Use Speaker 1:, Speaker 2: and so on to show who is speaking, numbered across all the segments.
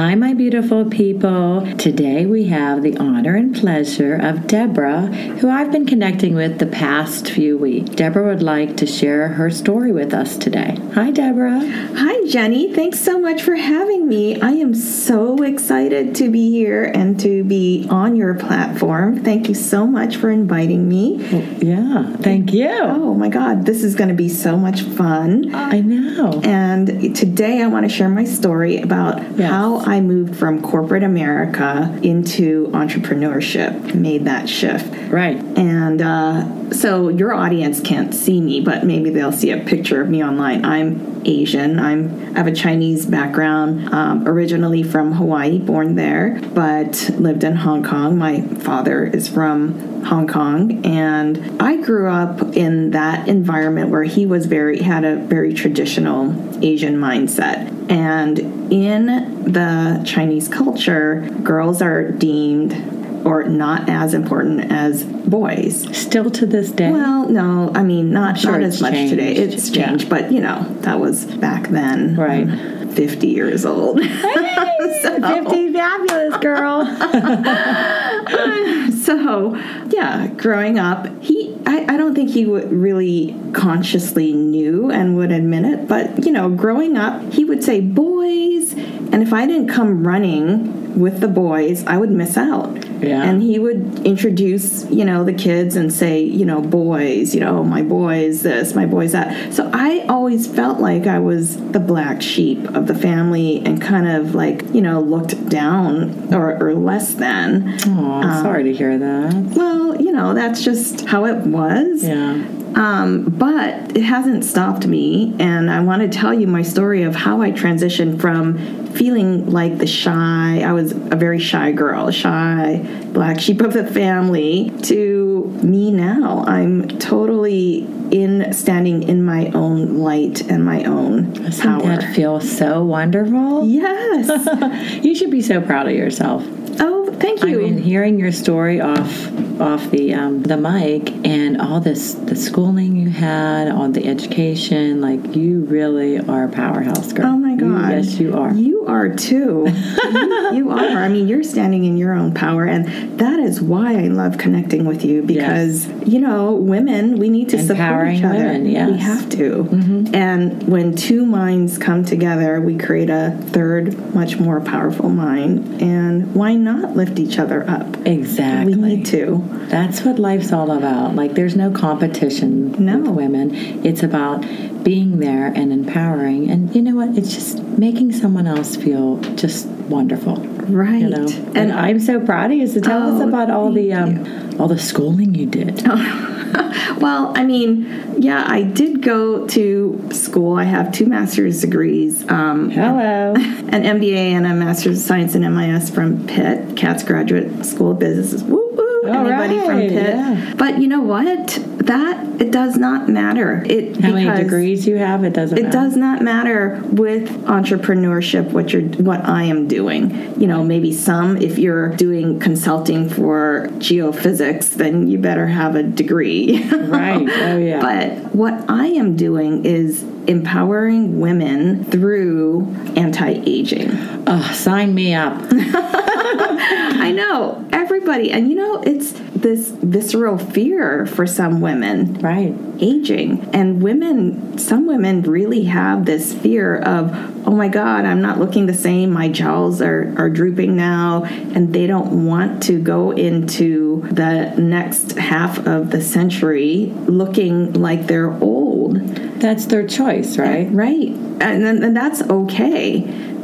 Speaker 1: Hi, my beautiful people. Today we have the honor and pleasure of Deborah, who I've been connecting with the past few weeks. Deborah would like to share her story with us today. Hi, Deborah.
Speaker 2: Hi, Jenny. Thanks so much for having me. I am so excited to be here and to be on your platform. Thank you so much for inviting me.
Speaker 1: Well, yeah, thank you.
Speaker 2: Oh, my God. This is going to be so much fun.
Speaker 1: I know.
Speaker 2: And today I want to share my story about yes. how I moved from corporate America into entrepreneurship, made that shift.
Speaker 1: Right.
Speaker 2: And uh, so your audience can't see me, but maybe they'll see a picture of me online. I'm Asian. I'm I have a Chinese background, um, originally from Hawaii, born there, but lived in Hong Kong. My father is from Hong Kong, and I grew up in that environment where he was very had a very traditional Asian mindset. And in the Chinese culture, girls are deemed or not as important as boys.
Speaker 1: Still to this day?
Speaker 2: Well, no, I mean not sure not as much changed. today. It's changed, yeah. but you know that was back then.
Speaker 1: Right.
Speaker 2: 50 years old.
Speaker 1: Hey, so. 50 fabulous girl.
Speaker 2: so, yeah, growing up, he I, I don't think he would really consciously knew and would admit it, but you know, growing up, he would say boys, and if I didn't come running with the boys, I would miss out.
Speaker 1: Yeah.
Speaker 2: And he would introduce, you know, the kids and say, you know, boys, you know, my boys this, my boys that. So I always felt like I was the black sheep of the family and kind of like, you know, looked down or, or less than.
Speaker 1: Oh, um, sorry to hear that.
Speaker 2: Well, you know, that's just how it was.
Speaker 1: Yeah.
Speaker 2: Um, but it hasn't stopped me, and I want to tell you my story of how I transitioned from feeling like the shy, I was a very shy girl, shy black sheep of the family, to me now. I'm totally in standing in my own light and my own
Speaker 1: Doesn't
Speaker 2: power.
Speaker 1: that feel so wonderful?
Speaker 2: Yes.
Speaker 1: you should be so proud of yourself.
Speaker 2: Thank you.
Speaker 1: I mean, hearing your story off off the um, the mic and all this the schooling you had, all the education, like you really are a powerhouse girl.
Speaker 2: Oh my god!
Speaker 1: Yes, you are.
Speaker 2: You are too. you, you, are. I mean, you're standing in your own power, and that is why I love connecting with you because yes. you know, women, we need to
Speaker 1: Empowering
Speaker 2: support each other.
Speaker 1: Women, yes.
Speaker 2: We have to.
Speaker 1: Mm-hmm.
Speaker 2: And when two minds come together, we create a third, much more powerful mind. And why not lift each other up?
Speaker 1: Exactly.
Speaker 2: We need to.
Speaker 1: That's what life's all about. Like, there's no competition
Speaker 2: no.
Speaker 1: with women. It's about being there and empowering. And you know what? It's just making someone else feel just wonderful.
Speaker 2: Right.
Speaker 1: You know? And, and I'm so proud of you. So tell
Speaker 2: oh,
Speaker 1: us about all the um, all the schooling you did.
Speaker 2: well, I mean, yeah, I did go to school. I have two master's degrees. Um,
Speaker 1: Hello.
Speaker 2: An MBA and a master's of science in MIS from Pitt, Katz Graduate School of Business. Woo Anybody
Speaker 1: right,
Speaker 2: from Pitt?
Speaker 1: Yeah.
Speaker 2: But you know what? That it does not matter. It
Speaker 1: how many degrees you have? It doesn't.
Speaker 2: It
Speaker 1: matter.
Speaker 2: does not matter with entrepreneurship what you're what I am doing. You know, maybe some if you're doing consulting for geophysics, then you better have a degree.
Speaker 1: right. Oh yeah.
Speaker 2: But what I am doing is empowering women through anti-aging.
Speaker 1: Oh, sign me up.
Speaker 2: I I know everybody, and you know it's this visceral fear for some women
Speaker 1: Right.
Speaker 2: aging and women some women really have this fear of oh my god i'm not looking the same my jowls are, are drooping now and they don't want to go into the next half of the century looking like they're old
Speaker 1: That's their choice, right?
Speaker 2: right and, then, and that's okay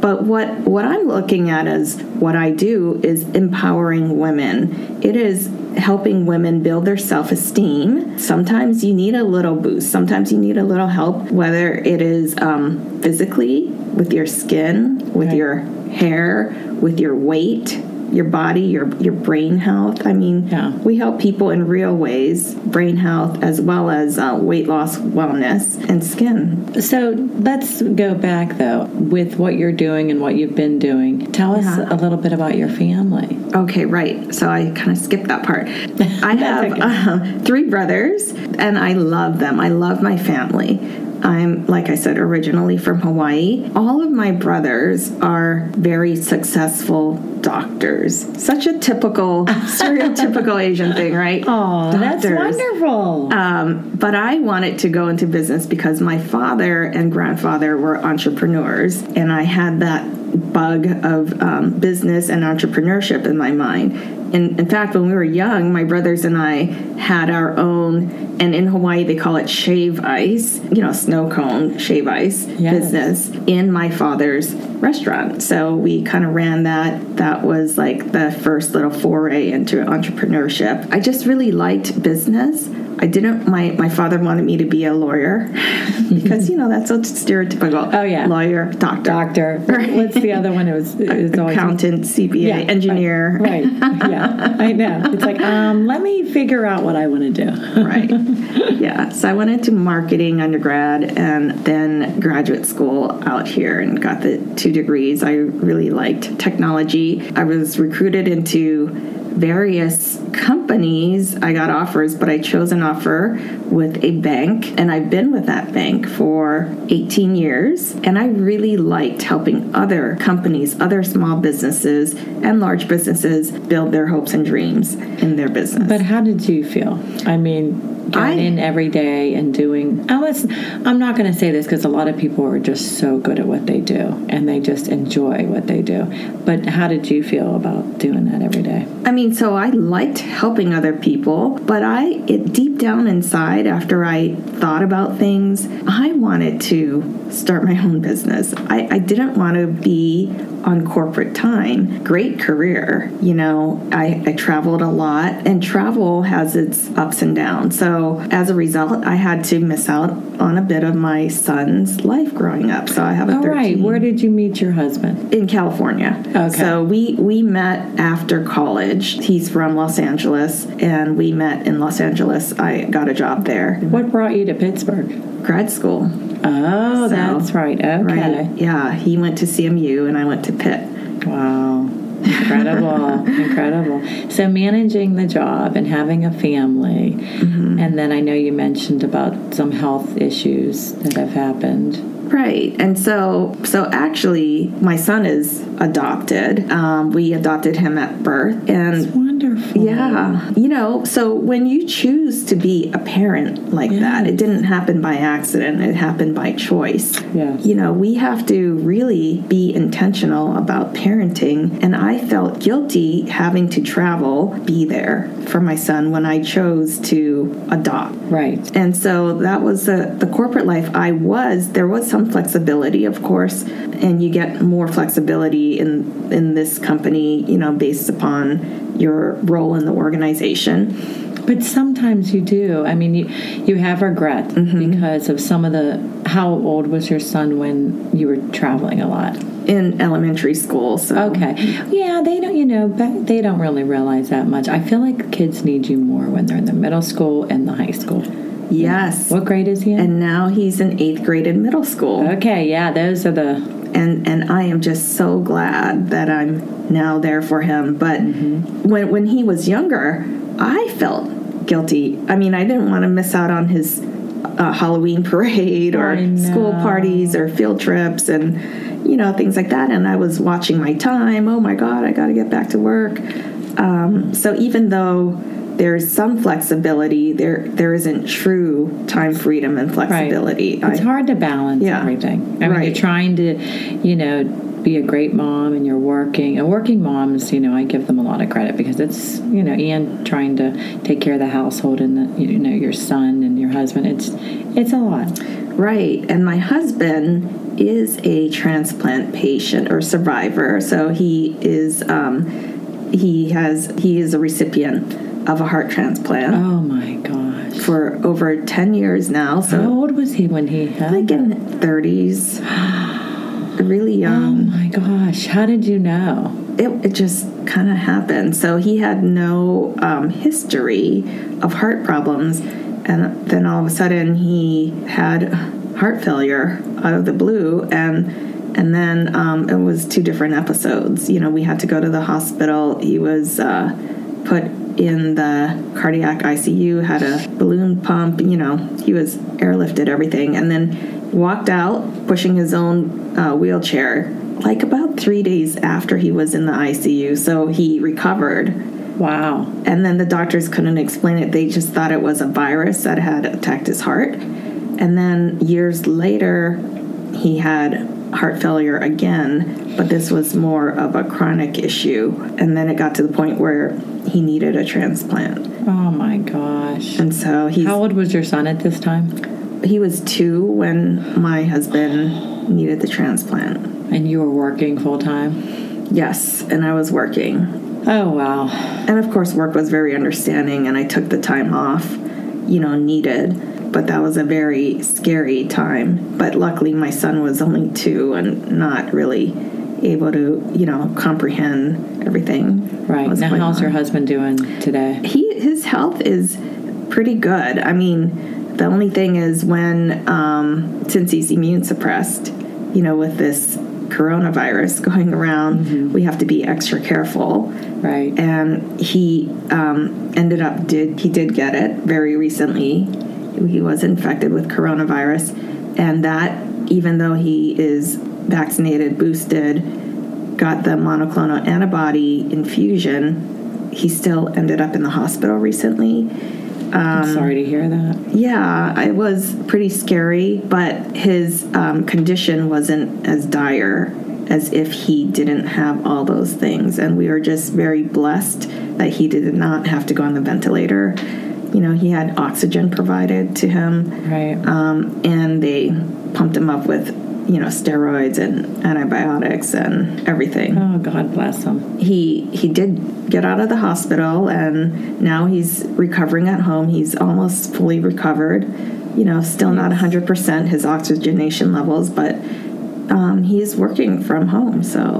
Speaker 2: but what what i'm looking at as what i do is empowering women. It is helping women build their self-esteem. Sometimes you need a little boost. Sometimes you need a little help whether it is um, physically with your skin with
Speaker 1: Right.
Speaker 2: your hair with your weight your body your your brain health i mean
Speaker 1: Yeah.
Speaker 2: we help people in real ways brain health as well as uh, weight loss wellness and skin
Speaker 1: So let's go back though with what you're doing and what you've been doing. Tell us
Speaker 2: Yeah.
Speaker 1: a little bit about your family.
Speaker 2: Okay, right. So I kind of skipped that part. I have
Speaker 1: okay.
Speaker 2: uh, three brothers, and I love them. I love my family. I'm, like I said, originally from Hawaii. All of my brothers are very successful doctors. Such a typical, stereotypical Asian thing, right?
Speaker 1: Oh, that's wonderful.
Speaker 2: Um, but I wanted to go into business because my father and grandfather were entrepreneurs, and I had that bug of um, business and entrepreneurship in my mind. In, in fact, when we were young, my brothers and I had our own, and in Hawaii they call it shave ice, you know, snow cone shave ice
Speaker 1: Yes.
Speaker 2: business in my father's restaurant. So we kind of ran that. That was like the first little foray into entrepreneurship. I just really liked business. I didn't. My my father wanted me to be a lawyer because you know that's so stereotypical.
Speaker 1: Oh, yeah.
Speaker 2: lawyer, doctor,
Speaker 1: Doctor. What's the other one? It was, it was always
Speaker 2: accountant, CPA,
Speaker 1: Yeah,
Speaker 2: engineer.
Speaker 1: Right. right. Yeah. I know. It's like, um, let me figure out what I want to do.
Speaker 2: right. Yeah. So I went into marketing undergrad and then graduate school out here and got the two degrees. I really liked technology. I was recruited into various companies. I got offers, but I chose an offer with a bank, and I've been with that bank for 18 years. And I really liked helping other companies, other small businesses, and large businesses build their hopes and dreams in their business.
Speaker 1: But how did you feel? I mean, going
Speaker 2: I-
Speaker 1: in every day and doing. I was. I'm not going to say this because a lot of people are just so good at what they do and they just enjoy what they do. But how did you feel about doing that every day?
Speaker 2: I mean, so I liked helping other people, but I, it deep down inside, after I thought about things, I wanted to start my own business. I, I didn't want to be on corporate time. Great career, you know. I, I traveled a lot, and travel has its ups and downs. So as a result, I had to miss out on a bit of my son's life growing up. So I have a
Speaker 1: All
Speaker 2: 13
Speaker 1: right. Where did you meet your husband?
Speaker 2: in California.
Speaker 1: Okay.
Speaker 2: So we we met after college. He's from Los Angeles, and we met in Los Angeles. I got a job there,
Speaker 1: What brought you to Pittsburgh?
Speaker 2: grad school.
Speaker 1: Oh,
Speaker 2: So-
Speaker 1: that's right. Okay.
Speaker 2: Right? Yeah. He went to CMU, and I went to Pitt.
Speaker 1: Wow. Incredible. Incredible. So managing the job and having a family.
Speaker 2: Mm-hmm.
Speaker 1: And then I know you mentioned about some health issues that have happened.
Speaker 2: Right, and so so actually, my son is adopted. Um, we adopted him at birth, and
Speaker 1: Wonderful.
Speaker 2: Yeah. You know, so when you choose to be a parent like that, it didn't happen by accident, it happened by choice.
Speaker 1: Yeah.
Speaker 2: You know, we have to really be intentional about parenting. And I felt guilty having to travel, be there for my son when I chose to adopt.
Speaker 1: Right.
Speaker 2: And so that was the, the corporate life I was. There was some flexibility, of course, and you get more flexibility in in this company, you know, based upon your role in the organization.
Speaker 1: But sometimes you do. I mean, you you have regret
Speaker 2: Mm-hmm.
Speaker 1: because of some of the. How old was your son when you were traveling a lot?
Speaker 2: In elementary school, so
Speaker 1: Okay. Yeah, they don't. You know, they don't really realize that much. I feel like kids need you more when they're in the middle school and the high school.
Speaker 2: Yes.
Speaker 1: What grade is he in?
Speaker 2: And now he's in eighth grade in middle school,
Speaker 1: okay. Yeah, those are the.
Speaker 2: and and I am just so glad that I'm now there for him. But
Speaker 1: Mm-hmm.
Speaker 2: when when he was younger, I felt guilty. I mean, I didn't want to miss out on his uh, Halloween parade or school parties or field trips and you know things like that. And I was watching my time. Oh my God, I got to get back to work. Um, so even though there's some flexibility, there there isn't true time freedom and flexibility.
Speaker 1: It's
Speaker 2: I-
Speaker 1: hard to balance
Speaker 2: Yeah.
Speaker 1: everything. I mean,
Speaker 2: Right.
Speaker 1: you're trying to, you know, be a great mom and you're working. And working moms, you know, I give them a lot of credit because it's, you know, and trying to take care of the household and the, you know, your son and your husband. It's it's a lot.
Speaker 2: Right. And my husband is a transplant patient or survivor. So he is um, he has he is a recipient of a heart transplant
Speaker 1: Oh my gosh.
Speaker 2: for over 10 years now.
Speaker 1: How
Speaker 2: So
Speaker 1: old was he when he had
Speaker 2: like in 30s. Really young.
Speaker 1: Oh my gosh. How did you know?
Speaker 2: it, it just kind of happened. So he had no um, history of heart problems, and then all of a sudden he had heart failure out of the blue, and and then um, it was two different episodes. You know, we had to go to the hospital. He was uh, put in the cardiac ICU, had a balloon pump. You know, he was airlifted, everything, and then walked out pushing his own uh, wheelchair like about three days after he was in the ICU. So he recovered.
Speaker 1: Wow.
Speaker 2: And then the doctors couldn't explain it. They just thought it was a virus that had attacked his heart. And then years later, he had heart failure again, but this was more of a chronic issue. And then it got to the point where he needed a transplant.
Speaker 1: Oh my gosh.
Speaker 2: And so he's,
Speaker 1: How old was your son at this time?
Speaker 2: he was two when my husband needed the transplant.
Speaker 1: And you were working full time?
Speaker 2: Yes, and I was working.
Speaker 1: Oh wow.
Speaker 2: And of course, work was very understanding, and I took the time off, you know, needed. But that was a very scary time. But luckily, my son was only two and not really able to, you know, comprehend everything.
Speaker 1: Right. Now how's your husband doing today?
Speaker 2: He his health is pretty good. I mean, the only thing is when um, since he's immune suppressed, you know, with this coronavirus going around, we have to be extra careful
Speaker 1: Right.
Speaker 2: and he um, ended up did he did get it very recently he was infected with coronavirus and that even though he is vaccinated boosted got the monoclonal antibody infusion he still ended up in the hospital recently
Speaker 1: I'm sorry to hear that.
Speaker 2: yeah, it was pretty scary, but his um, condition wasn't as dire as if he didn't have all those things. And we are just very blessed that he did not have to go on the ventilator. You know, he had oxygen provided to him,
Speaker 1: Right.
Speaker 2: um, and they pumped him up with, you know, steroids and antibiotics and everything
Speaker 1: oh God bless him.
Speaker 2: he he did get out of the hospital and now he's recovering at home he's almost fully recovered you know still not 100% his oxygenation levels but um, he's working from home so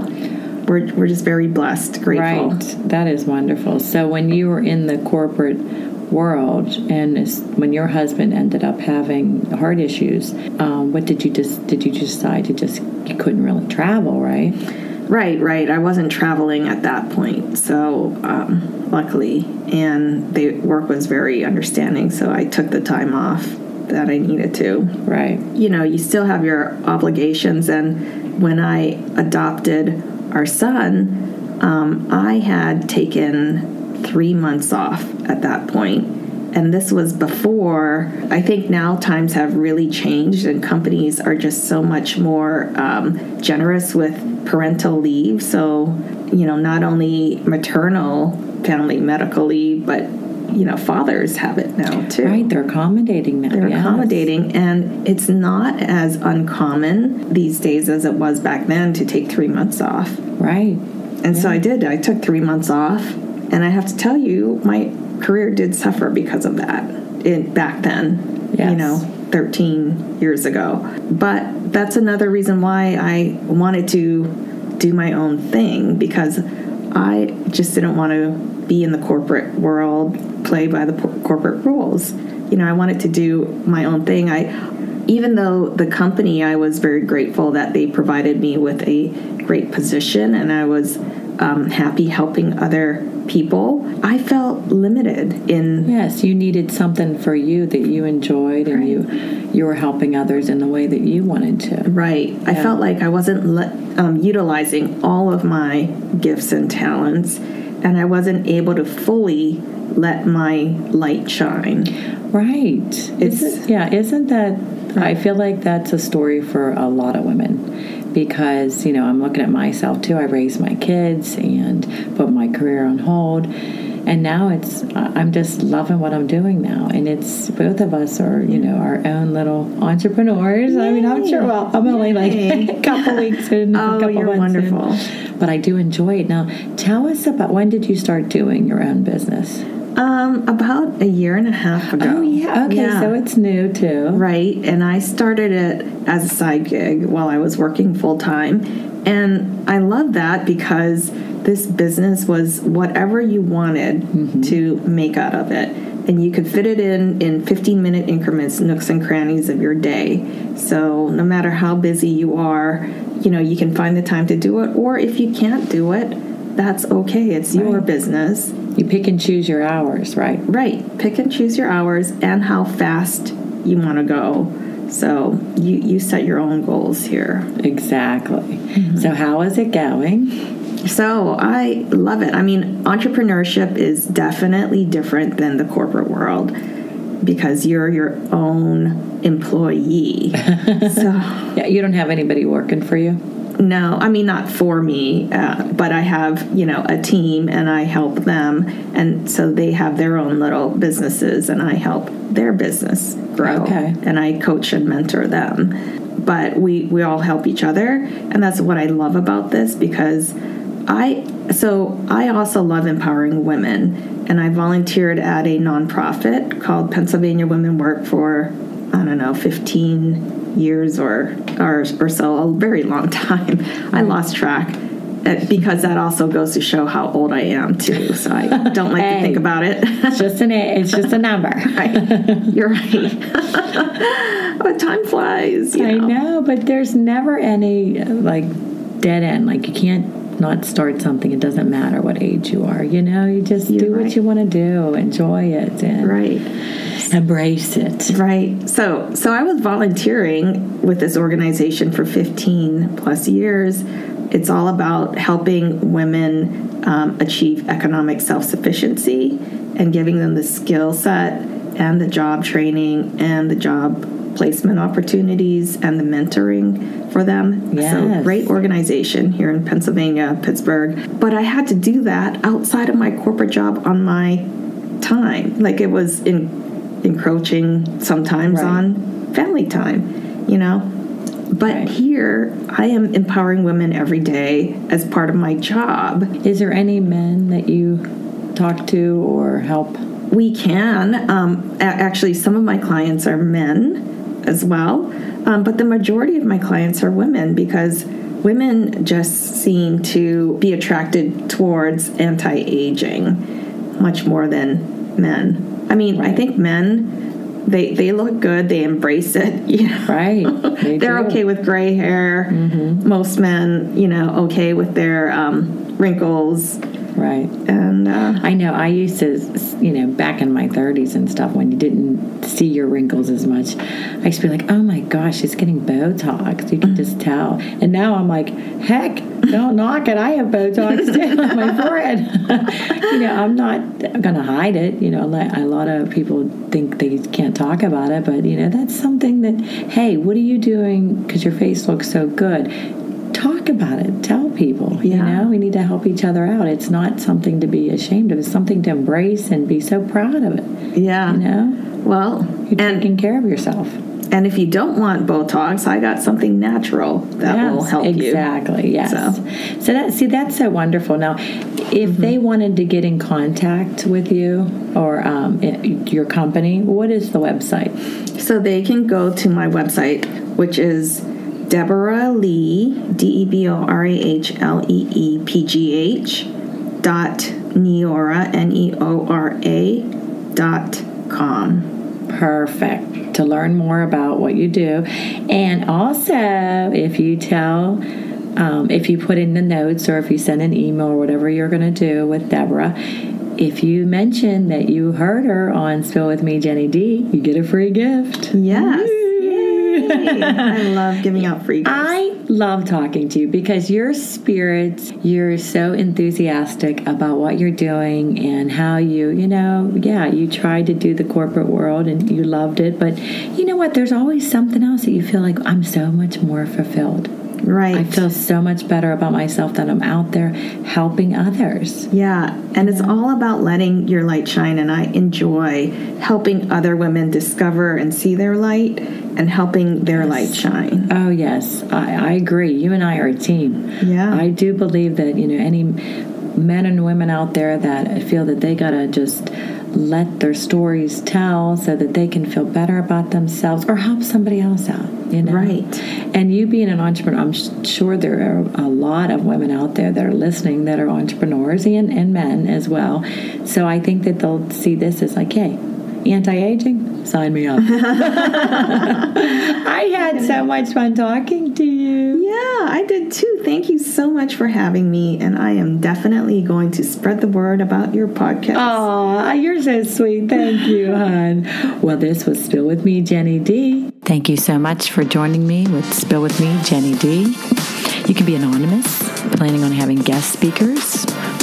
Speaker 2: we're, we're just very blessed grateful
Speaker 1: Right. That is wonderful. So when you were in the corporate world and when your husband ended up having heart issues, um, what did you just did you decide to just you couldn't really travel, right?
Speaker 2: right right i wasn't traveling at that point so um, luckily and the work was very understanding so i took the time off that i needed to
Speaker 1: Right.
Speaker 2: you know, you still have your obligations. And when I adopted our son, um, I had taken three months off at that point. And this was before, I think now times have really changed, and companies are just so much more um, generous with parental leave. So, you know, not only maternal family medical leave, but, you know, fathers have it now too.
Speaker 1: Right. They're accommodating now.
Speaker 2: They're
Speaker 1: yes.
Speaker 2: accommodating, and it's not as uncommon these days as it was back then to take three months off.
Speaker 1: Right.
Speaker 2: And so I did. I took three months off, and I have to tell you, my career did suffer because of that. In back then, you know, 13 years ago. But that's another reason why I wanted to do my own thing because I just didn't want to be in the corporate world, play by the po- corporate rules. You know, I wanted to do my own thing. I even though the company I was very grateful that they provided me with a great position and I was um, happy helping other people, I felt limited in
Speaker 1: Yes, you needed something for you that you enjoyed, and you you were helping others in the way that you wanted to.
Speaker 2: Right. I felt like I wasn't le- um, utilizing all of my gifts and talents. and I wasn't able to fully let my light shine.
Speaker 1: Right.
Speaker 2: It's-
Speaker 1: Isn't- yeah, isn't that I feel like that's a story for a lot of women because, you know, I'm looking at myself too. I raised my kids and put my career on hold. And now it's I'm just loving what I'm doing now. And it's both of us are, you know, our own little entrepreneurs. I mean, I'm sure well, I'm only like a couple weeks in, a
Speaker 2: Oh,
Speaker 1: couple
Speaker 2: you're
Speaker 1: months in.
Speaker 2: wonderful.
Speaker 1: But I do enjoy it. Now, tell us about when did you start doing your own business?
Speaker 2: Um, about a year and a half ago.
Speaker 1: Oh, yeah. Okay,
Speaker 2: Yeah.
Speaker 1: so it's new too.
Speaker 2: Right, and I started it as a side gig while I was working full time. And I love that because this business was whatever you wanted to make out of it. And you could fit it in in 15 minute increments, nooks and crannies of your day. So no matter how busy you are, you know, you can find the time to do it. Or if you can't do it, that's okay. It's your business.
Speaker 1: You pick and choose your hours, right?
Speaker 2: Right. Pick and choose your hours and how fast you want to go. So you, you set your own goals here.
Speaker 1: Exactly. Mm-hmm. So, how is it going?
Speaker 2: So I love it. I mean, entrepreneurship is definitely different than the corporate world because you're your own employee. so
Speaker 1: Yeah, you don't have anybody working for you.
Speaker 2: No, I mean not for me, uh, but I have you know a team and I help them, and so they have their own little businesses, and I help their business grow,
Speaker 1: Okay.
Speaker 2: and I coach and mentor them. But we we all help each other, and that's what I love about this because I so I also love empowering women, and I volunteered at a nonprofit called Pennsylvania Women Work for I don't know, 15 years or, or, or so, a very long time. I lost track uh, because that also goes to show how old I am, too. So I don't like to think about it.
Speaker 1: It's just an it's just a number.
Speaker 2: right. You're right. but time flies, you
Speaker 1: I
Speaker 2: know.
Speaker 1: know, but there's never any like dead end. Like you can't not start something. It doesn't matter what age you are. You know, you just
Speaker 2: You're
Speaker 1: do
Speaker 2: right.
Speaker 1: what you want to do, enjoy it, and
Speaker 2: Right.
Speaker 1: embrace it.
Speaker 2: Right. So so I was volunteering with this organization for 15 plus years. It's all about helping women um, achieve economic self sufficiency and giving them the skill set and the job training and the job placement opportunities and the mentoring for them. So great organization here in Pennsylvania, Pittsburgh. But I had to do that outside of my corporate job on my time. Like it was in encroaching sometimes
Speaker 1: Right.
Speaker 2: on family time, you know. But
Speaker 1: Right.
Speaker 2: here, I am empowering women every day as part of my job.
Speaker 1: Is there any men that you talk to or help?
Speaker 2: We can. Um, actually, some of my clients are men as well, um, but the majority of my clients are women because women just seem to be attracted towards anti aging much more than men. I mean, I think men. They, they look good. They embrace it. You know?
Speaker 1: Right. They
Speaker 2: They're
Speaker 1: do.
Speaker 2: okay with gray hair. Most men, you know, okay with their um, wrinkles.
Speaker 1: Right.
Speaker 2: And uh,
Speaker 1: I know. I used to, you know, back in my 30s and stuff, when you didn't see your wrinkles as much, I used to be like, oh my gosh, she's getting Botox. You can just tell. And now I'm like, heck, don't knock it. I have Botox too on my forehead. you know, I'm not going to hide it. You know, a lot of people think they can't talk about it, but, you know, that's something that, hey, what are you doing because your face looks so good? Talk about it. Tell people. You know, we need to help each other out. It's not something to be ashamed of. It's something to embrace and be so proud of it.
Speaker 2: yeah,
Speaker 1: You know,
Speaker 2: well,
Speaker 1: you're
Speaker 2: and
Speaker 1: taking care of yourself.
Speaker 2: and if you don't want Botox, I got something natural that will
Speaker 1: Yes,
Speaker 2: help you.
Speaker 1: exactly. Yes.
Speaker 2: So.
Speaker 1: So. that see that's so wonderful. Now, if
Speaker 2: Mm-hmm.
Speaker 1: they wanted to get in contact with you or um, your company, what is the website?
Speaker 2: So they can go to my website, which is Deborah Lee, D E B O R A H L E E P G H dot Neora N E O R A dot com.
Speaker 1: Perfect. To learn more about what you do. And also, if you tell, um, if you put in the notes or if you send an email or whatever you're going to do with Deborah, if you mention that you heard her on Spill With Me, Jenny D, you get a free gift.
Speaker 2: Yes.
Speaker 1: Yay.
Speaker 2: I love giving out free gifts.
Speaker 1: I love talking to you because your spirits, you're so enthusiastic about what you're doing and how you, you know, yeah, you tried to do the corporate world and you loved it, but you know what? There's always something else that you feel like I'm so much more fulfilled.
Speaker 2: Right.
Speaker 1: I feel so much better about myself that I'm out there helping others.
Speaker 2: Yeah, and it's all about letting your light shine, and I enjoy helping other women discover and see their light and helping their yes. light shine.
Speaker 1: Oh, yes, I, I agree. You and I are a team.
Speaker 2: Yeah.
Speaker 1: I do believe that, you know, any men and women out there that feel that they got to just let their stories tell so that they can feel better about themselves or help somebody else out you know?
Speaker 2: Right.
Speaker 1: And you being an entrepreneur i'm sure there are a lot of women out there that are listening that are entrepreneurs and, and men as well. So i think that they'll see this as like hey anti-aging? Sign me up. I had so much fun talking to you.
Speaker 2: Yeah i did too. Thank you so much for having me and i am definitely going to spread the word about your podcast.
Speaker 1: Oh you're so sweet. Thank you hon. Well this was spill with me jenny d. Thank you so much for joining me with spill with me jenny d. You can be anonymous planning on having guest speakers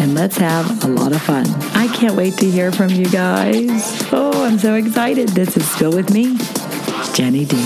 Speaker 1: and let's have a lot of fun. I can't wait to hear from you guys. Oh, I'm so excited. This is Spill With Me, Jenny D.